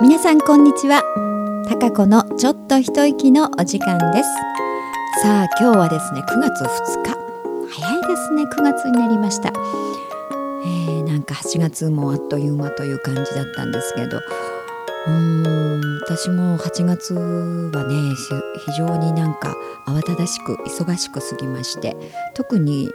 皆さんこんにちは。たかこのちょっと一息のお時間です。さあ今日はですね9月2日。早いですね9月になりました。えー、なんか8月もあっという間という感じだったんですけど。うーん私も8月はね非常になんか慌ただしく忙しく過ぎまして。特に、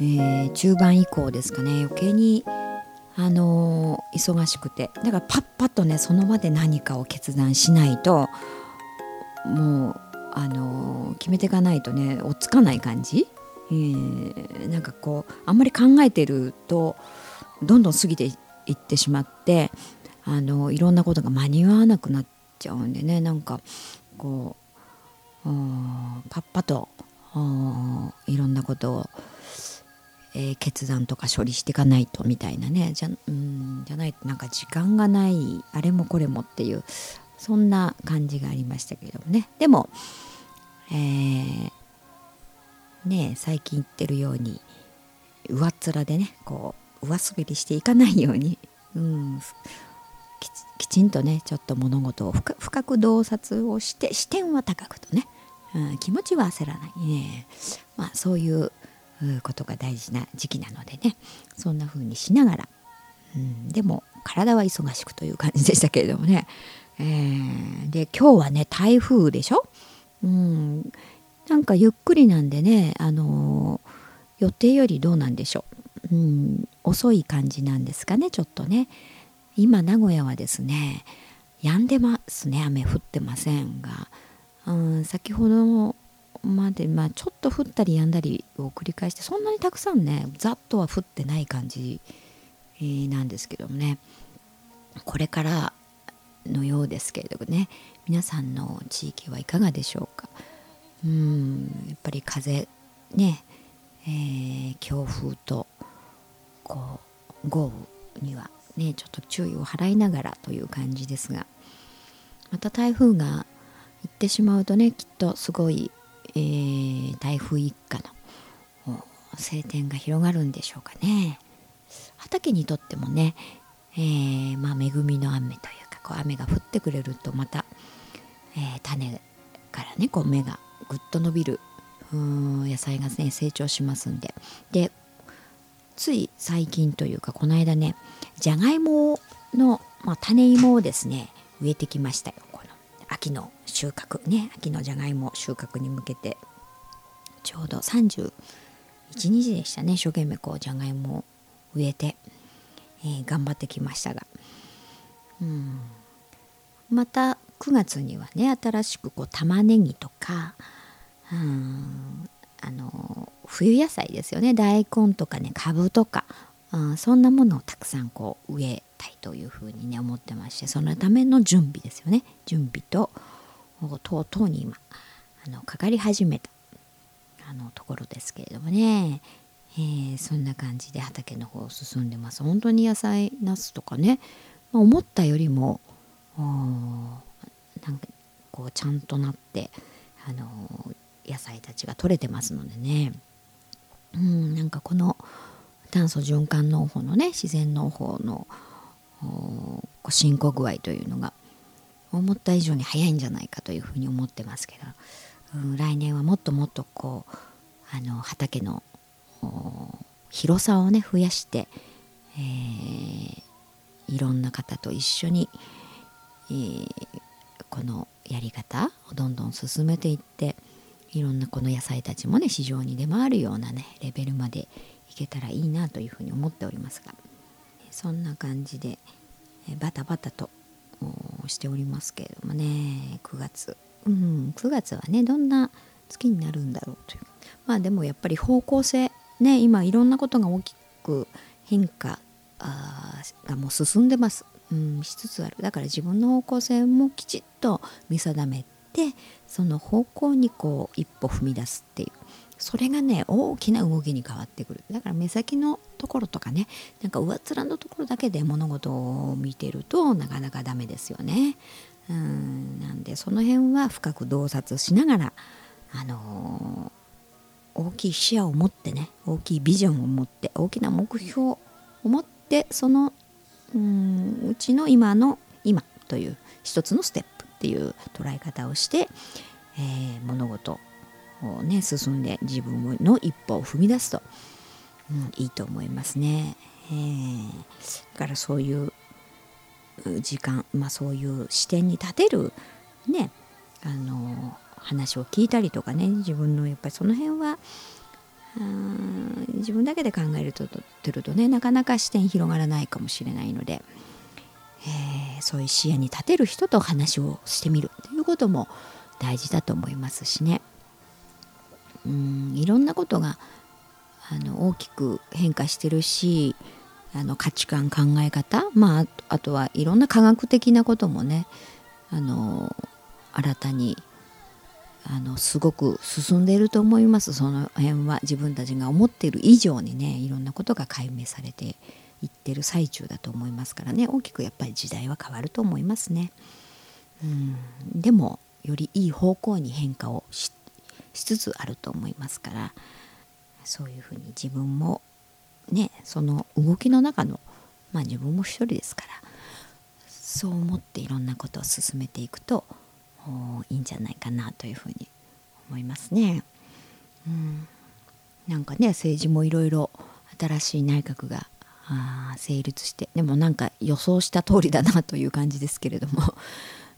えー、中盤以降ですかね余計にあのー、忙しくて。だからパッパッとねその場で何かを決断しないともうあのー、決めていかないとね追っつかない感じ、えー、なんかこうあんまり考えてるとどんどん過ぎていってしまってあのいろんなことが間に合わなくなっちゃうんでね。なんかこうパッパといろんなことをえー、決断とか処理していかないとみたいなね。じゃうんじゃないとなんか時間がないあれもこれもっていうそんな感じがありましたけどもね。でも、えー、ね最近言ってるように上っ面でねこう上滑りしていかないように、うん、きちんとねちょっと物事を深く洞察をして視点は高くとね、うん、気持ちは焦らないね。まあそういうことが大事な時期なのでね。そんな風にしながら、うん、でも体は忙しくという感じでしたけれどもね、えー、で今日はね台風でしょ、うん、なんかゆっくりなんでね、あのー、予定よりどうなんでしょう、うん、遅い感じなんですかねちょっとね。今名古屋はですね止んでますね雨降ってませんが、うん、先ほどまで、まあ、ちょっと降ったりやんだりを繰り返してそんなにたくさんねざっとは降ってない感じ、なんですけどもね。これからのようですけれどもね。皆さんの地域はいかがでしょうか？うんやっぱり風ね、えー、強風とこう豪雨にはねちょっと注意を払いながらという感じですがまた台風が行ってしまうとねきっとすごいえー、台風一過の晴天が広がるんでしょうかね。畑にとってもね、えー、まあ、恵みの雨というかこう雨が降ってくれるとまた、えー、種からねこう芽がぐっと伸びる野菜がね成長しますんで。でつい最近というかこの間ねじゃがいもの、まあ、種芋をですね植えてきましたよ。秋の収穫ね秋のじゃがいも収穫に向けてちょうど31日でしたね一生懸命こうじゃがいもを植えて、えー、頑張ってきましたが、うん、また9月にはね新しくこう玉ねぎとか、うん、あの冬野菜ですよね大根とかねかぶとか、うん、そんなものをたくさんこう植えたいというふうにね思ってましてそのための準備ですよね。準備ととうとうに今あのかかり始めたあのところですけれどもね、えー、そんな感じで畑の方進んでます。本当に野菜ナスとかね、まあ、思ったよりもなんかこうちゃんとなってあの野菜たちが取れてますのでね。うんなんかこの炭素循環農法のね自然農法の進行具合というのが思った以上に早いんじゃないかというふうに思ってますけど、うん、来年はもっともっとこうあの畑の広さをね増やして、えー、いろんな方と一緒に、えー、このやり方をどんどん進めていっていろんなこの野菜たちもね市場に出回るようなねレベルまでいけたらいいなというふうに思っておりますがそんな感じでバタバタとしておりますけれどもね9月。うん9月はねどんな月になるんだろうという。まあでもやっぱり方向性ね今いろんなことが大きく変化がもう進んでます、うん、しつつある。だから自分の方向性もきちっと見定めてその方向にこう一歩踏み出すっていうそれがね大きな動きに変わってくる。だから目先のところとかねなんか上っ面のところだけで物事を見てるとなかなかダメですよね。うんなんでその辺は深く洞察しながらあのー、大きい視野を持ってね大きいビジョンを持って大きな目標を持ってそのうんうちの今の今という一つのステップっていう捉え方をして、えー、物事をね進んで自分の一歩を踏み出すと、うん、いいと思いますね。えー、だからそういう時間、まあ、そういう視点に立てるねあの話を聞いたりとかね自分のやっぱりその辺は自分だけで考えるとてるとねなかなか視点広がらないかもしれないので、えー、そういう視野に立てる人と話をしてみるということも大事だと思いますしねうんいろんなことがあの大きく変化してるしあの価値観考え方まああとはいろんな科学的なこともねあの新たにあのすごく進んでいると思いますその辺は自分たちが思っている以上にねいろんなことが解明されていってる最中だと思いますからね大きくやっぱり時代は変わると思いますね。うんでもよりいい方向に変化をししつつあると思いますからそういうふうに自分もねその動きの中のまあ自分も一人ですからそう思っていろんなことを進めていくといいんじゃないかなというふうに思いますね。うん、なんかね政治もいろいろ新しい内閣が成立してでもなんか予想した通りだなという感じですけれども、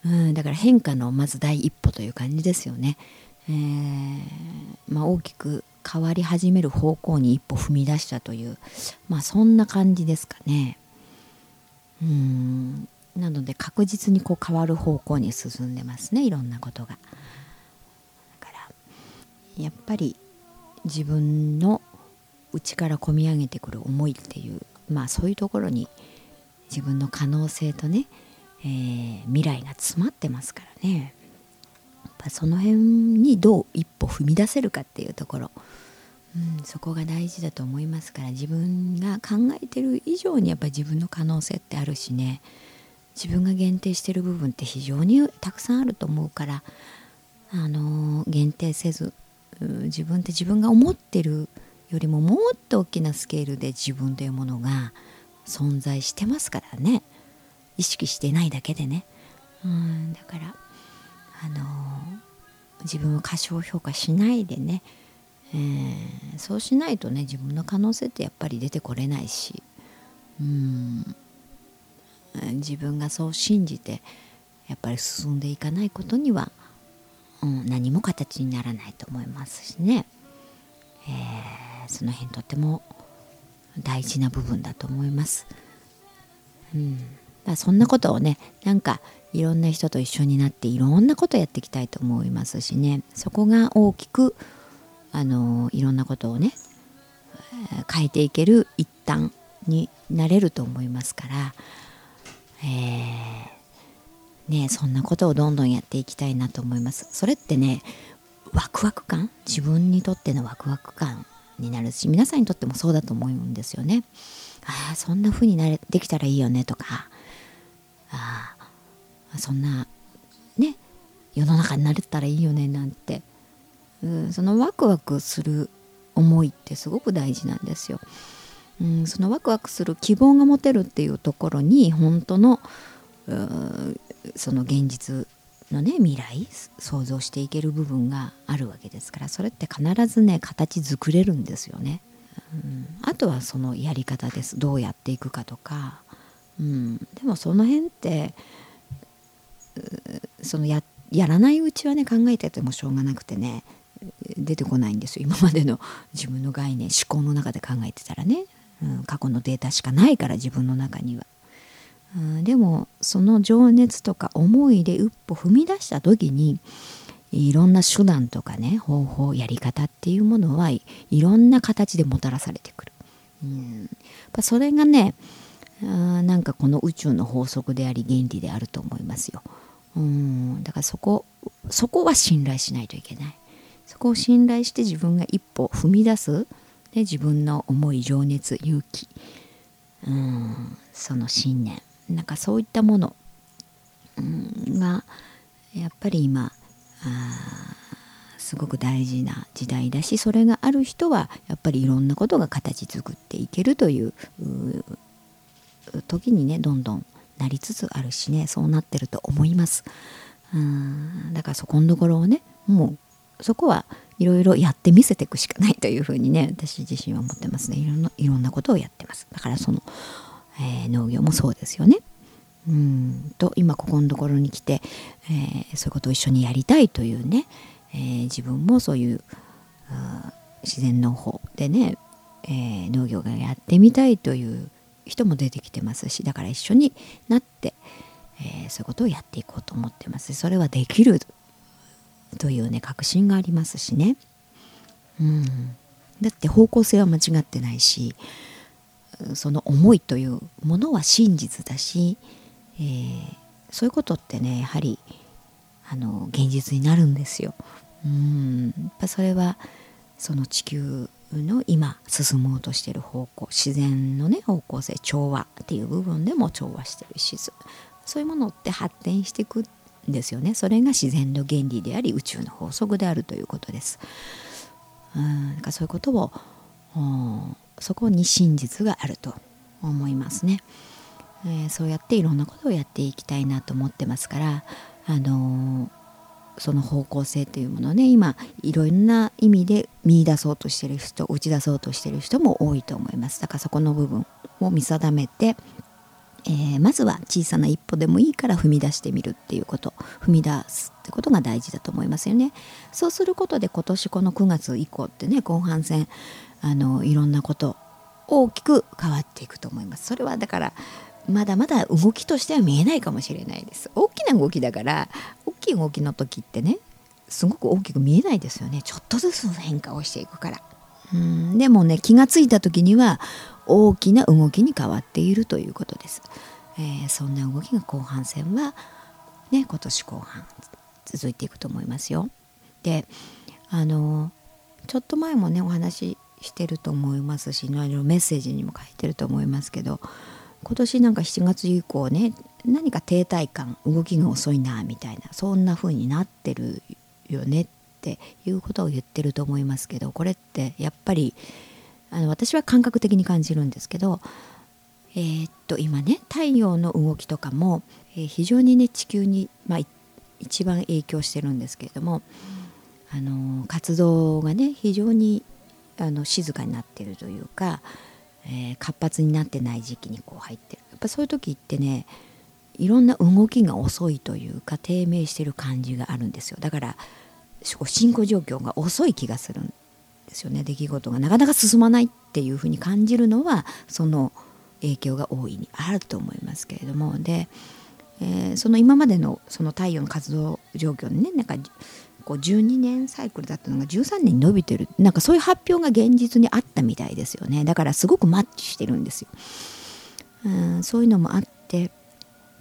うん、だから変化のまず第一歩という感じですよね。えー、まあ、大きく変わり始める方向に一歩踏み出したという、まあ、そんな感じですかね。うんなので確実にこう変わる方向に進んでますねいろんなことが。だからやっぱり自分の内から込み上げてくる思いっていうまあそういうところに自分の可能性とね、えー、未来が詰まってますからねぱその辺にどう一歩踏み出せるかっていうところ、うん、そこが大事だと思いますから。自分が考えてる以上にやっぱり自分の可能性ってあるしね。自分が限定してる部分って非常にたくさんあると思うから。あの限定せず自分って自分が思ってるよりももっと大きなスケールで自分というものが存在してますからね。意識してないだけでね。うんだからあの自分を過小評価しないでね、えー、そうしないとね自分の可能性ってやっぱり出てこれないしうん自分がそう信じてやっぱり進んでいかないことには、うん、何も形にならないと思いますしね、えー、その辺とても大事な部分だと思います。うん、だそんなことをねなんかいろんな人と一緒になっていろんなことやっていきたいと思いますしね。そこが大きくあのいろんなことをね変えていける一端になれると思いますから。えー、ねそんなことをどんどんやっていきたいなと思います。それってねワクワク感？自分にとってのワクワク感になるし皆さんにとってもそうだと思うんですよね。ああそんな風になれできたらいいよねとか。ああそんなね世の中になれたらいいよねなんて、うん、そのワクワクする思いってすごく大事なんですよ。うん、そのワクワクする希望が持てるっていうところに本当のその現実のね未来想像していける部分があるわけですからそれって必ずね形作れるんですよね。うん、あとはそのやり方ですどうやっていくかとか、うん、でもその辺ってそのややらないうちはね考えててもしょうがなくてね出てこないんですよ。今までの 自分の概念思考の中で考えてたらね。うん、過去のデータしかないから自分の中には、うん、でもその情熱とか思いで一歩踏み出した時にいろんな手段とかね方法やり方っていうものはいろんな形でもたらされてくる、うん、やそれがねあなんかこの宇宙の法則であり原理であると思いますよ、うん、だからそこそこは信頼しないといけない。そこを信頼して自分が一歩踏み出す。で自分の思い情熱勇気。うんその信念。なんかそういったもの。がやっぱり今あすごく大事な時代だしそれがある人はやっぱりいろんなことが形作っていけるという時にねどんどんなりつつあるしねそうなってると思います。うんだからそこのところをねもうそこはいろいろやってみせていくしかないというふうにね私自身は思ってますね。いろんないろんなことをやってます。だからその、えー、農業もそうですよね。うんと今ここのところに来て、えー、そういうことを一緒にやりたいというね、えー、自分もそういう自然農法でね、えー、農業がやってみたいという人も出てきてますしだから一緒になって、えーそういうことをやっていこうと思ってます。それはできるというね確信がありますしね、うん、だって方向性は間違ってないしその思いというものは真実だし、えー、そういうことってねやはりあの現実になるんですよ。うん。やっぱそれはその地球の今進もうとしている方向自然のね方向性調和っていう部分でも調和してるしそういうものって発展していくんですよねそれが自然の原理であり宇宙の法則であるということです。うんなんかそういうことをそこに真実があると思いますね。えー、そうやっていろんなことをやっていきたいなと思ってますからあのー、その方向性というものをね今いろんな意味で見出そうとしてる人打ち出そうとしてる人も多いと思います。だからそこの部分を見定めて、えー、まずは小さな一歩でもいいから踏み出してみるっていうこと。踏み出すってことが大事だと思いますよね。そうすることで今年この9月以降ってね後半戦あのいろんなこと大きく変わっていくと思います。それはだからまだまだ動きとしては見えないかもしれないです。大きな動きだから大きい動きの時ってねすごく大きく見えないですよね。ちょっとずつ変化をしていくから。うん。でもね気がついた時には大きな動きに変わっているということです、えー、そんな動きが後半戦はね今年後半続いていくと思いますよ。であのちょっと前もねお話ししてると思いますしメッセージにも書いてると思いますけど今年なんか7月以降ね何か停滞感動きが遅いなみたいなそんな風になってるよねっていうことを言ってると思いますけどこれってやっぱりあの私は感覚的に感じるんですけどえー、っと今ね太陽の動きとかも、えー、非常にね地球に、まあ、一番影響してるんですけれども、あの活動がね非常にあの静かになってるというか、えー、活発になってない時期にこう入ってる。やっぱそういう時ってねいろんな動きが遅いというか低迷してる感じがあるんですよ。だから進行状況が遅い気がするんですよね。出来事が。なかなか進まないっていうふうに感じるのはその影響が大いにあると思いますけれども。で、えー、その今までのその太陽の活動状況にねなんかこう12年サイクルだったのが13年に伸びてる。なんかそういう発表が現実にあったみたいですよね。だからすごくマッチしてるんですよ。うんそういうのもあって。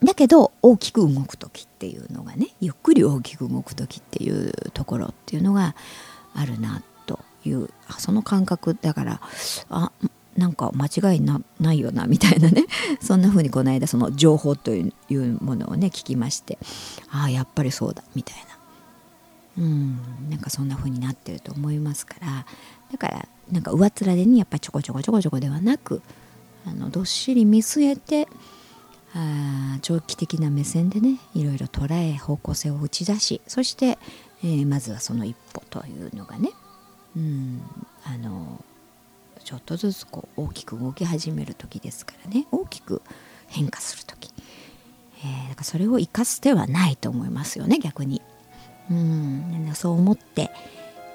だけど大きく動く時っていうのがねゆっくり大きく動く時っていうところっていうのがあるなというその感覚だからあなんか間違いないよなみたいなね。そんな風にこの間その情報というものをね聞きましてああやっぱりそうだみたいな。うんなんかそんな風になってると思いますからだからなんか上っ面でにやっぱちょこちょこちょこちょこではなくあのどっしり見据えてあ長期的な目線でねいろいろ捉え方向性を打ち出しそして、えー、まずはその一歩というのがねうんあのちょっとずつこう大きく動き始める時ですからね大きく変化する時、えー、だからそれを生かす手はないと思いますよね逆に。うんそう思って、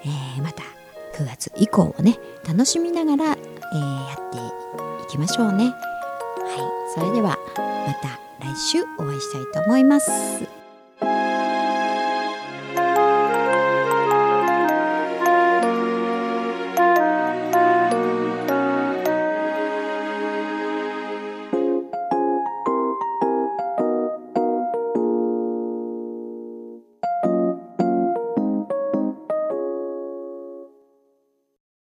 えー、また9月以降をね楽しみながら、えー、やっていきましょうね。はい、それではまた来週お会いしたいと思います。